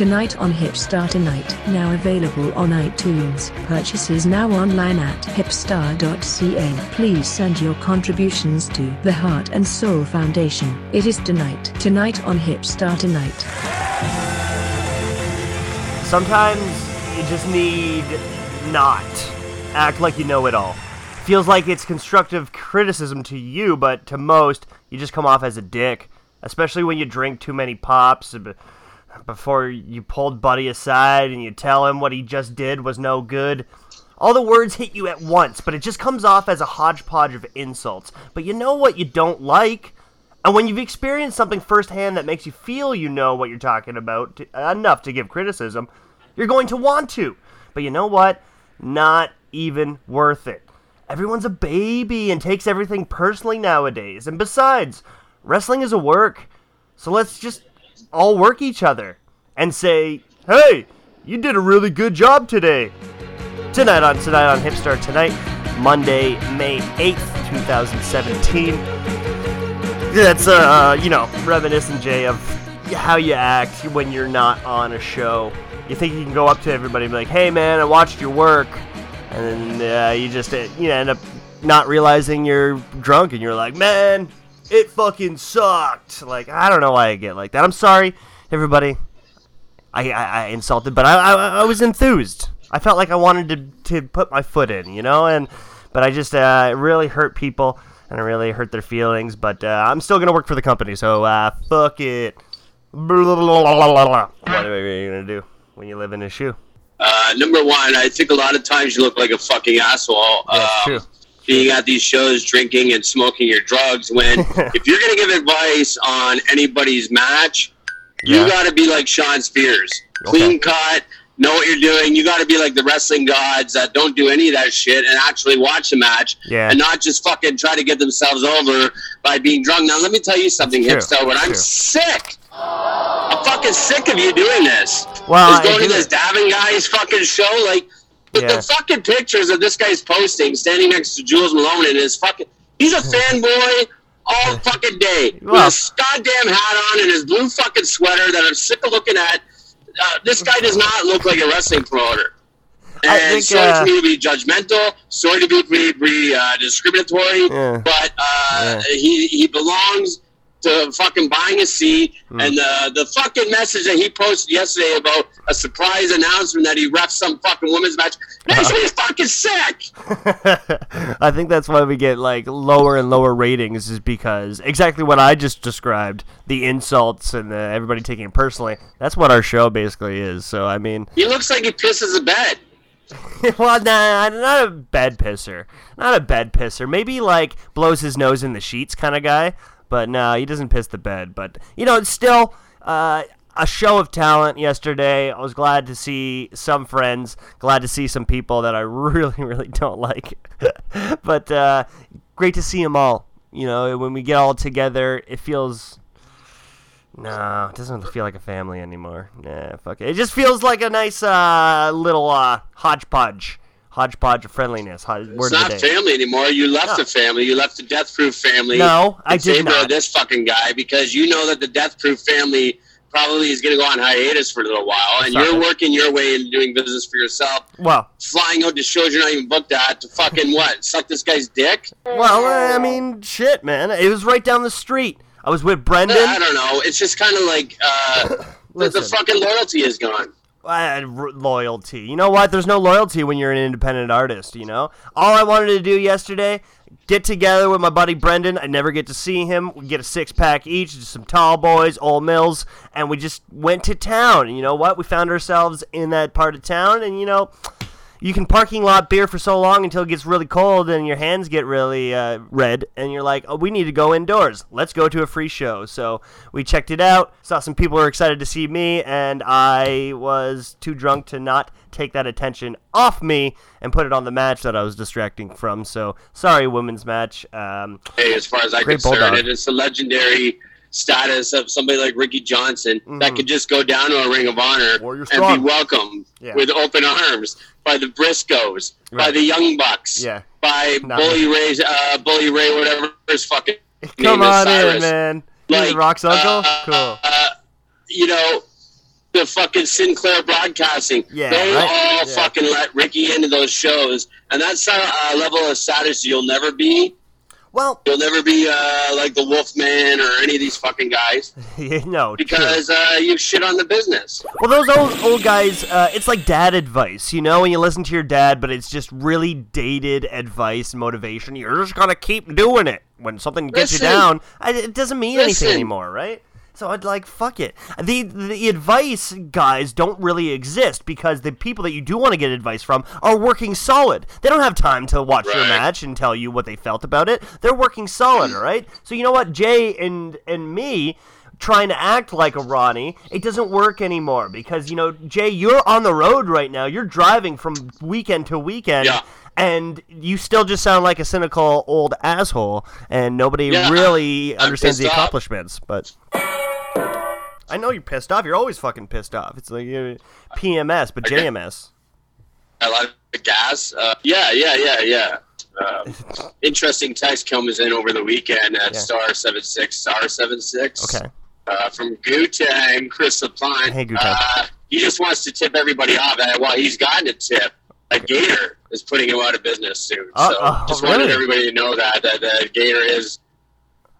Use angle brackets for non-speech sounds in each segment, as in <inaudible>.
Tonight on Hipstar Tonight, now available on iTunes. Purchases now online at hipstar.ca. Please send your contributions to the Heart and Soul Foundation. It is tonight. Tonight on Hipstar Tonight. Sometimes you just need not act like you know it all. Feels like it's constructive criticism to you, but to most, you just come off as a dick. Especially when you drink too many pops before you pulled Buddy aside and you tell him what he just did was no good. All the words hit you at once, but it just comes off as a hodgepodge of insults. But you know what you don't like? And when you've experienced something firsthand that makes you feel you know what you're talking about to, enough to give criticism, you're going to want to. But you know what? Not even worth it. Everyone's a baby and takes everything personally nowadays. And besides, wrestling is a work. So let's just all work each other and say, hey, you did a really good job today. Tonight on Tonight on Hipstar Tonight, Monday, May 8th, 2017 that's uh you know reminiscent jay of how you act when you're not on a show you think you can go up to everybody and be like hey man i watched your work and then uh, you just uh, you know, end up not realizing you're drunk and you're like man it fucking sucked like i don't know why i get like that i'm sorry everybody i i, I insulted but I, I i was enthused i felt like i wanted to to put my foot in you know and but i just uh really hurt people and it really hurt their feelings. But uh, I'm still gonna work for the company, so uh, fuck it. What are you gonna do when you live in a shoe? Uh, number one, I think a lot of times you look like a fucking asshole. Um, true. Being at these shows, drinking and smoking your drugs. When <laughs> if you're gonna give advice on anybody's match, Yeah. you got to be like Shawn Spears, Okay. clean cut, know what you're doing. You got to be like the wrestling gods that don't do any of that shit and actually watch the match Yeah. and not just fucking try to get themselves over by being drunk. Now, let me tell you something. Hipster. When I'm true. sick, fucking sick of you doing this. Well, Is going to this. Davin guy's fucking show. Like, the, Yeah. the fucking pictures of this guy's posting, standing next to Jules Malone and his fucking. He's a fanboy all fucking day. Well- with his goddamn hat on and his blue fucking sweater that I'm sick of looking at. Uh, this guy does not look like a wrestling promoter. I And think, sorry uh, for me to be judgmental, sorry to be, be, be uh, discriminatory, Yeah. but uh, Yeah. he, he belongs to fucking buying a seat. Hmm. And the, the fucking message that he posted yesterday about a surprise announcement that he refed some fucking women's match makes me <laughs> fucking sick. <laughs> I think that's why we get like lower and lower ratings is because exactly what I just described, the insults and the, everybody taking it personally. That's what our show basically is. So I mean, He looks like he pisses a bed. <laughs> well, nah, not a bed pisser, not a bed pisser. Maybe like blows his nose in the sheets kind of guy, but no, he doesn't piss the bed. But you know, it's still uh, a show of talent. Yesterday, I was glad to see some friends, glad to see some people that I <laughs> really, really don't like, <laughs> but uh, great to see them all. You know, when we get all together, it feels. No, it doesn't feel like a family anymore. Nah, fuck it. It just feels like a nice uh, little uh, hodgepodge. Hodgepodge of friendliness. Hod- It's of not family anymore. You left No. the family. You left the Death Proof family. No, I did not. this fucking guy because you know that the Death Proof family probably is going to go on hiatus for a little while, and Stop you're working your way into doing business for yourself, Well, flying out to shows you're not even booked at to fucking what? <laughs> Suck this guy's dick? well, I mean, shit, man. It was right down the street. I was with Brendan. I don't know. It's just kind of like uh, <coughs> the, the fucking loyalty is gone. Uh, loyalty. You know what? There's no loyalty when you're an independent artist, you know? All I wanted to do yesterday, get together with my buddy Brendan. I never get to see him. We get a six pack each, just some tall boys, old mills, and we just went to town. And you know what? We found ourselves in that part of town, and you know, you can parking lot beer for so long until it gets really cold and your hands get really uh, red, and you're like, oh, we need to go indoors. Let's go to a free show. So we checked it out, saw some people were excited to see me, and I was too drunk to not take that attention off me and put it on the match that I was distracting from. So sorry, women's match. Um, Hey, as far as I'm Great concerned, it is the legendary status of somebody like Ricky Johnson that could just go down to a Ring of Honor Mm-hmm. And be welcomed Yeah. with open arms by the Briscoes, by the Young Bucks, Yeah. by Not Bully Ray, uh, Bully Ray, whatever his fucking <laughs> Come name is on in, man. He's Like, Rock's uncle. uh, cool. uh, you know, the fucking Sinclair Broadcasting. Yeah, they right? all Yeah. fucking let Ricky into those shows, and that's a uh, level of status you'll never be. Well, You'll never be uh, like the Wolfman or any of these fucking guys <laughs> no, because uh, you shit on the business. Well, those old old guys, uh, it's like dad advice, you know, when you listen to your dad, but it's just really dated advice, motivation. You're just gonna keep doing it when something gets you down. I, it doesn't mean anything anymore, right? So I'd like fuck it. The the advice guys don't really exist because the people that you do want to get advice from are working solid. They don't have time to watch your match and tell you what they felt about it. They're working solid, mm. all right? So you know what, Jay and and me trying to act like a Ronnie, it doesn't work anymore because you know, Jay, you're on the road right now. You're driving from weekend to weekend. Yeah. And you still just sound like a cynical old asshole, and nobody Yeah, really I'm understands the accomplishments. But I know you're pissed off. You're always fucking pissed off. It's like uh, PMS, but Okay. JMS. A lot of gas. Uh, yeah, yeah, yeah, yeah. Uh, <laughs> interesting text comes in over the weekend at Yeah. star seven six star seven six. Okay. Uh, from Gutang, Chris Lapine. Hey, Gutang. Uh, he just wants to tip everybody off. Uh, well, he's gotten a tip. A Gator is putting him out of business soon. Uh, so oh, just really? wanted everybody to know that that uh, Gator is.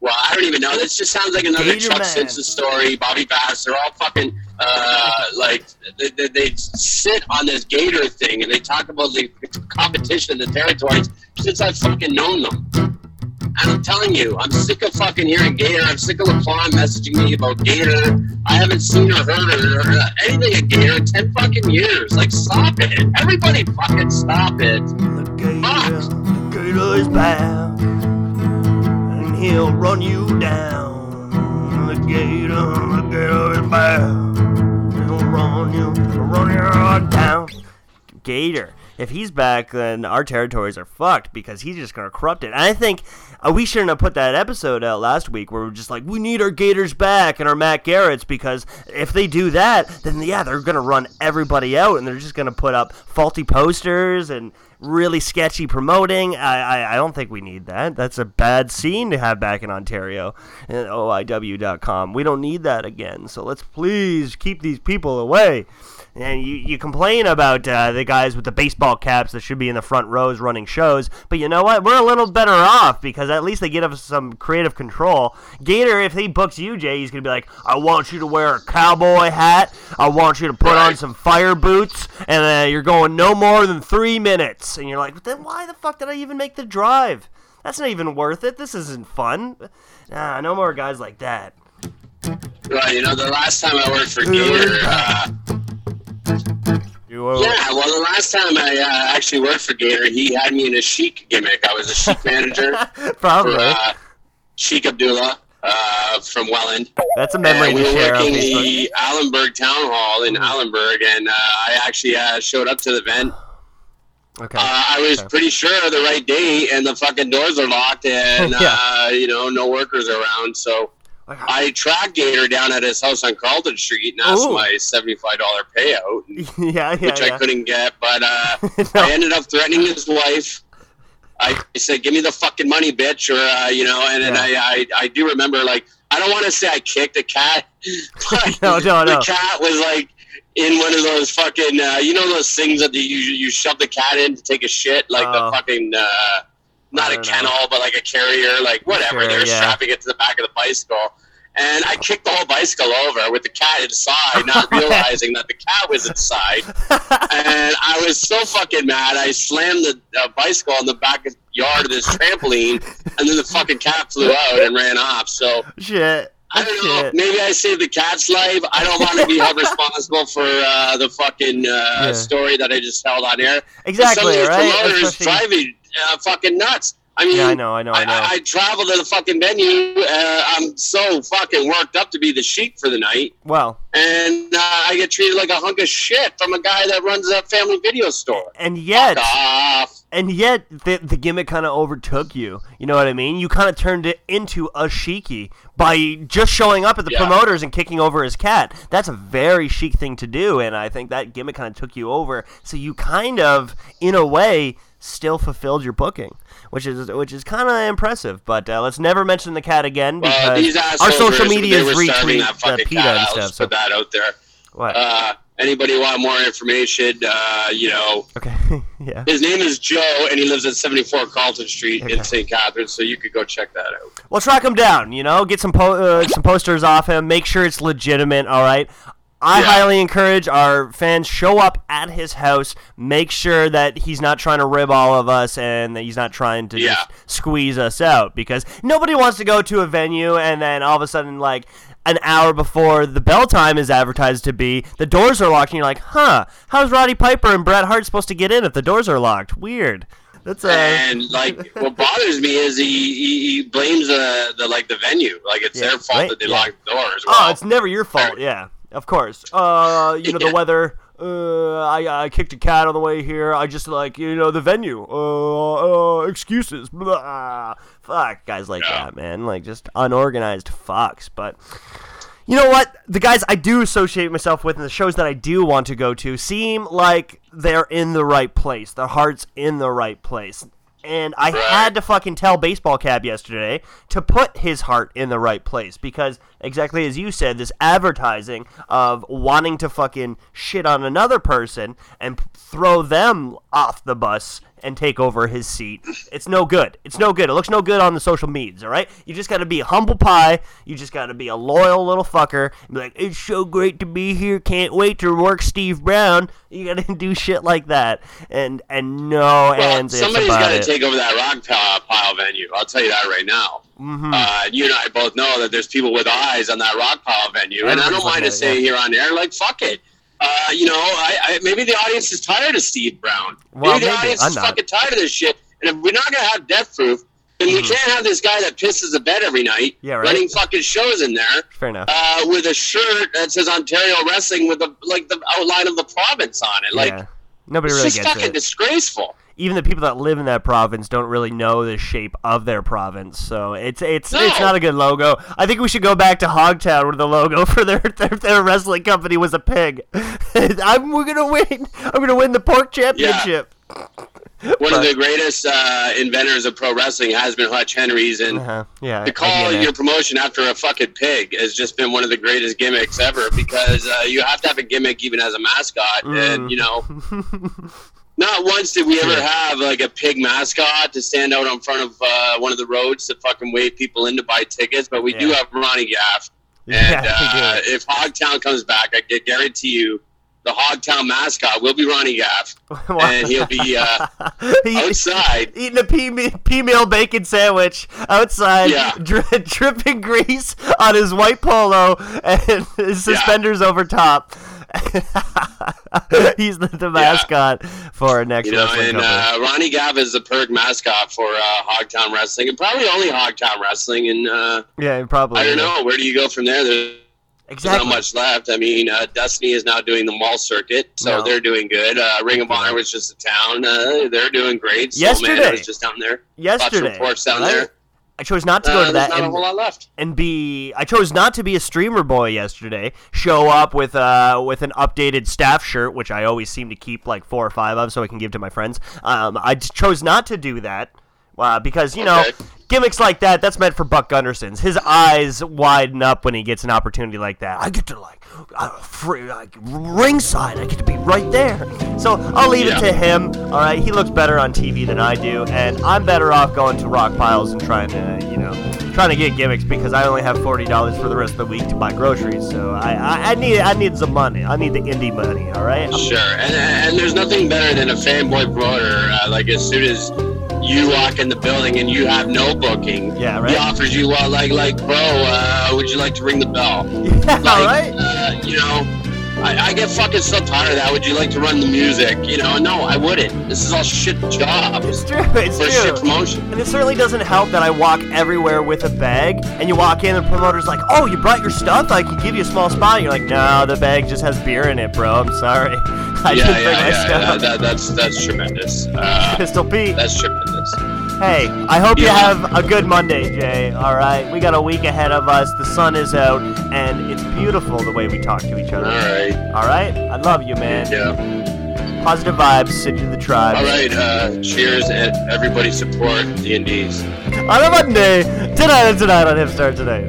Well, I don't even know. This just sounds like another Gator Chuck Man. Simpson story. Bobby Bass. They're all fucking uh, like they, they, they sit on this Gator thing and they talk about the competition, the territories since I've fucking known them. And I'm telling you, I'm sick of fucking hearing Gator. I'm sick of LaPlante messaging me about Gator. I haven't seen or heard or, or anything of Gator in 10 fucking years. Like, stop it. Everybody fucking stop it. The gator, the gator is back, and he'll run you down. The gator, the gator is back, he'll run you, run you down. Gator. If he's back, then our territories are fucked because he's just gonna corrupt it. And I think uh, we shouldn't have put that episode out last week where we're just like, we need our Gators back and our Matt Garrett's because if they do that, then yeah, they're gonna run everybody out and they're just gonna put up faulty posters and really sketchy promoting. I, I, I don't think we need that. That's a bad scene to have back in Ontario and OIW.com. We don't need that again. So let's please keep these people away. And you, you complain about uh, the guys with the baseball caps that should be in the front rows running shows, but you know what? We're a little better off because at least they give us some creative control. Gator, if he books you, Jay, he's gonna be like, "I want you to wear a cowboy hat. I want you to put on some fire boots, and uh, you're going no more than three minutes." And you're like, "Then why the fuck did I even make the drive? That's not even worth it. This isn't fun." Nah, no more guys like that. Right, you know, the last time I worked for Gator, uh, yeah, well, the last time I uh, actually worked for Gator, he had me in a sheik gimmick. I was a sheik manager <laughs> for probably. uh, Sheik Abdullah uh, from Welland. That's a memory and we were working the Allanburg Town Hall in Allanburg, and uh, I actually uh, showed up to the event. Okay. Uh, I was Okay. pretty sure the right day, and the fucking doors are locked, and <laughs> Yeah. uh, you know, no workers around. So I tracked Gator down at his house on Carlton Street and asked Ooh. my seventy-five dollar payout, <laughs> yeah, yeah, which yeah. I couldn't get. But uh, <laughs> No. I ended up threatening his wife. I said, "Give me the fucking money, bitch," or uh, you know. And then Yeah. I, I, I do remember, like, I don't want to say I kicked a cat. but No, no, no. The cat was like in one of those fucking, uh, you know, those things that you you shove the cat in to take a shit, like Oh. the fucking. Uh, not a don't know. kennel, but like a carrier, like whatever. Sure, They're yeah. strapping it to the back of the bicycle. And I kicked the whole bicycle over with the cat inside, not <laughs> realizing that the cat was inside. And I was so fucking mad. I slammed the uh, bicycle in the back yard of this trampoline, and then the fucking cat flew out and ran off. So Shit. I don't know. Maybe I saved the cat's life. I don't want to be held <laughs> responsible for uh, the fucking uh, Yeah. story that I just held on air. Exactly, Some of these right? promoters Especially- drive me uh, fucking nuts. I mean, Yeah, I know, I know, I know. I, traveled to the fucking venue. Uh, I'm so fucking worked up to be the sheik for the night, Well, and uh, I get treated like a hunk of shit from a guy that runs a family video store. and yet, and yet, the, the gimmick kind of overtook you. You know what I mean? You kind of turned it into a sheiky by just showing up at the Yeah. promoters and kicking over his cat. That's a very chic thing to do, and I think that gimmick kind of took you over. So you kind of, in a way, still fulfilled your booking, which is which is kind of impressive. But uh, let's never mention the cat again because Well, our social media is retweet that uh, PETA cat and stuff. So put that out there. what? Uh, anybody want more information? Uh, you know, okay, <laughs> yeah. his name is Joe, and he lives at 74 Carlton Street Okay. in St. Catharines. So you could go check that out. Well, track him down. You know, get some po- uh, some posters off him. Make sure it's legitimate. All right. I Yeah. highly encourage our fans show up at his house. Make sure that he's not trying to rib all of us and that he's not trying to Yeah. just squeeze us out because nobody wants to go to a venue and then all of a sudden like an hour before the bell time is advertised to be, the doors are locked and you're like, "Huh, how's Roddy Piper and Bret Hart supposed to get in if the doors are locked?" Weird. That's uh and like, what bothers me is he, he, he blames the, the like the venue, like it's Yeah, their fault right, that they locked the doors. well. Oh, it's never your fault. Yeah, of course. Uh, you know the weather. Uh, I I kicked a cat on the way here. I just like you know the venue. Uh, uh excuses. Blah. Fuck guys like Yeah. that, man. Like just unorganized fucks. But you know what? The guys I do associate myself with and the shows that I do want to go to seem like they're in the right place. Their heart's in the right place. And I Right. had to fucking tell Baseball Cab yesterday to put his heart in the right place because exactly as you said, this advertising of wanting to fucking shit on another person and throw them off the bus and take over his seat. It's no good. It's no good. It looks no good on the social medias, all right? You just got to be a humble pie. You just got to be a loyal little fucker. And be like, it's so great to be here. Can't wait to work Steve Brown. You got to <laughs> do shit like that. And and no Well, ands somebody's got to take over that rock pile, venue. I'll tell you that right now. Mhm. Uh, you and I both know that there's people with eyes on that rock pile venue, and I don't mind to say it, here on air, like fuck it. Uh, you know, I, I maybe the audience is tired of Steve Brown. Well, maybe the maybe. audience I'm is not. fucking tired of this shit. And if we're not gonna have death proof, then we Mhm. can't have this guy that pisses the bed every night, Yeah, right. running fucking shows in there. Fair enough. Uh, with a shirt that says Ontario Wrestling with the like the outline of the province on it, like yeah. Nobody it's really just gets fucking it. disgraceful. Even the people that live in that province don't really know the shape of their province, so it's it's it's not a good logo. I think we should go back to Hogtown, where the logo <laughs> for their their, their wrestling company was a pig. <laughs> I'm we're gonna win. I'm gonna win the pork championship. One of the greatest uh, inventors of pro wrestling has been Hutch Henry's, and Uh-huh. Yeah. to call your promotion after a fucking pig has just been one of the greatest gimmicks ever because uh, you have to have a gimmick even as a mascot, Mm. and you know. <laughs> Not once did we ever Yeah. have like a pig mascot to stand out in front of uh, one of the roads to fucking wave people in to buy tickets, but we do have Ronnie Gaff. And <laughs> yeah, uh, if Hogtown comes back, I can guarantee you the Hogtown mascot will be Ronnie Gaff, <laughs> and he'll be uh, <laughs> outside. Eating a pea, me- pea meal bacon sandwich outside, Yeah. dri- dripping grease on his white polo and his Yeah. suspenders over top. <laughs> He's the, the mascot for our next You know, and uh, Ronnie Gaff is the perk mascot for uh, Hogtown Wrestling, and probably only Hogtown Wrestling. And uh, yeah, probably. I don't know, where do you go from there? There's Exactly. not much left. I mean, uh, Destiny is now doing the mall circuit, so No. they're doing good. Uh, Ring of Honor was just a town; uh, they're doing great. Soul Man, Yesterday. Was just down there. Yesterday, reports down right? there. I chose not to go Uh, to that not a and, whole lot left. and be. I chose not to be a streamer boy yesterday. Show up with uh with an updated staff shirt, which I always seem to keep like four or five of, so I can give to my friends. Um, I chose not to do that. Uh, because you know Okay. gimmicks like that that's meant for Buck Gunderson's. His eyes widen up when he gets an opportunity like that. I get to like, uh, free, like ringside. I get to be right there. So I'll leave Yeah. it to him. All right, he looks better on TV than I do, and I'm better off going to rock piles and trying to, you know, trying to get gimmicks because I only have forty dollars for the rest of the week to buy groceries. So I, I, I need, I need some money. I need the indie money. All right. Sure, and, and there's nothing better than a fanboy promoter. Uh, like as soon as you walk in the building and you have no booking, Yeah, right. he offers you, well, like, like, bro, uh, would you like to ring the bell? <laughs> Yeah, Like, <laughs> right. uh, you know, I, I get fucking so tired of that. Would you like to run the music? You know, no, I wouldn't. This is all shit job It's true. It's for true. shit promotion. And it certainly doesn't help that I walk everywhere with a bag, and you walk in, and the promoter's like, "Oh, you brought your stuff? I can give you a small spot." And you're like, "No, the bag just has beer in it, bro. I'm sorry. <laughs> I yeah, didn't bring yeah, my yeah. stuff." That, that, that's that's tremendous. Uh, Pistol Pete. that's tremendous. Hey, I hope you have a good Monday, Jay. All right, we got a week ahead of us. The sun is out, and it's beautiful the way we talk to each other. right. All right, I love you, man. Yeah. positive vibes. Send you the tribe. All right, uh, cheers and everybody support D and D's. On a Monday, tonight and tonight on Hipstar Tonight.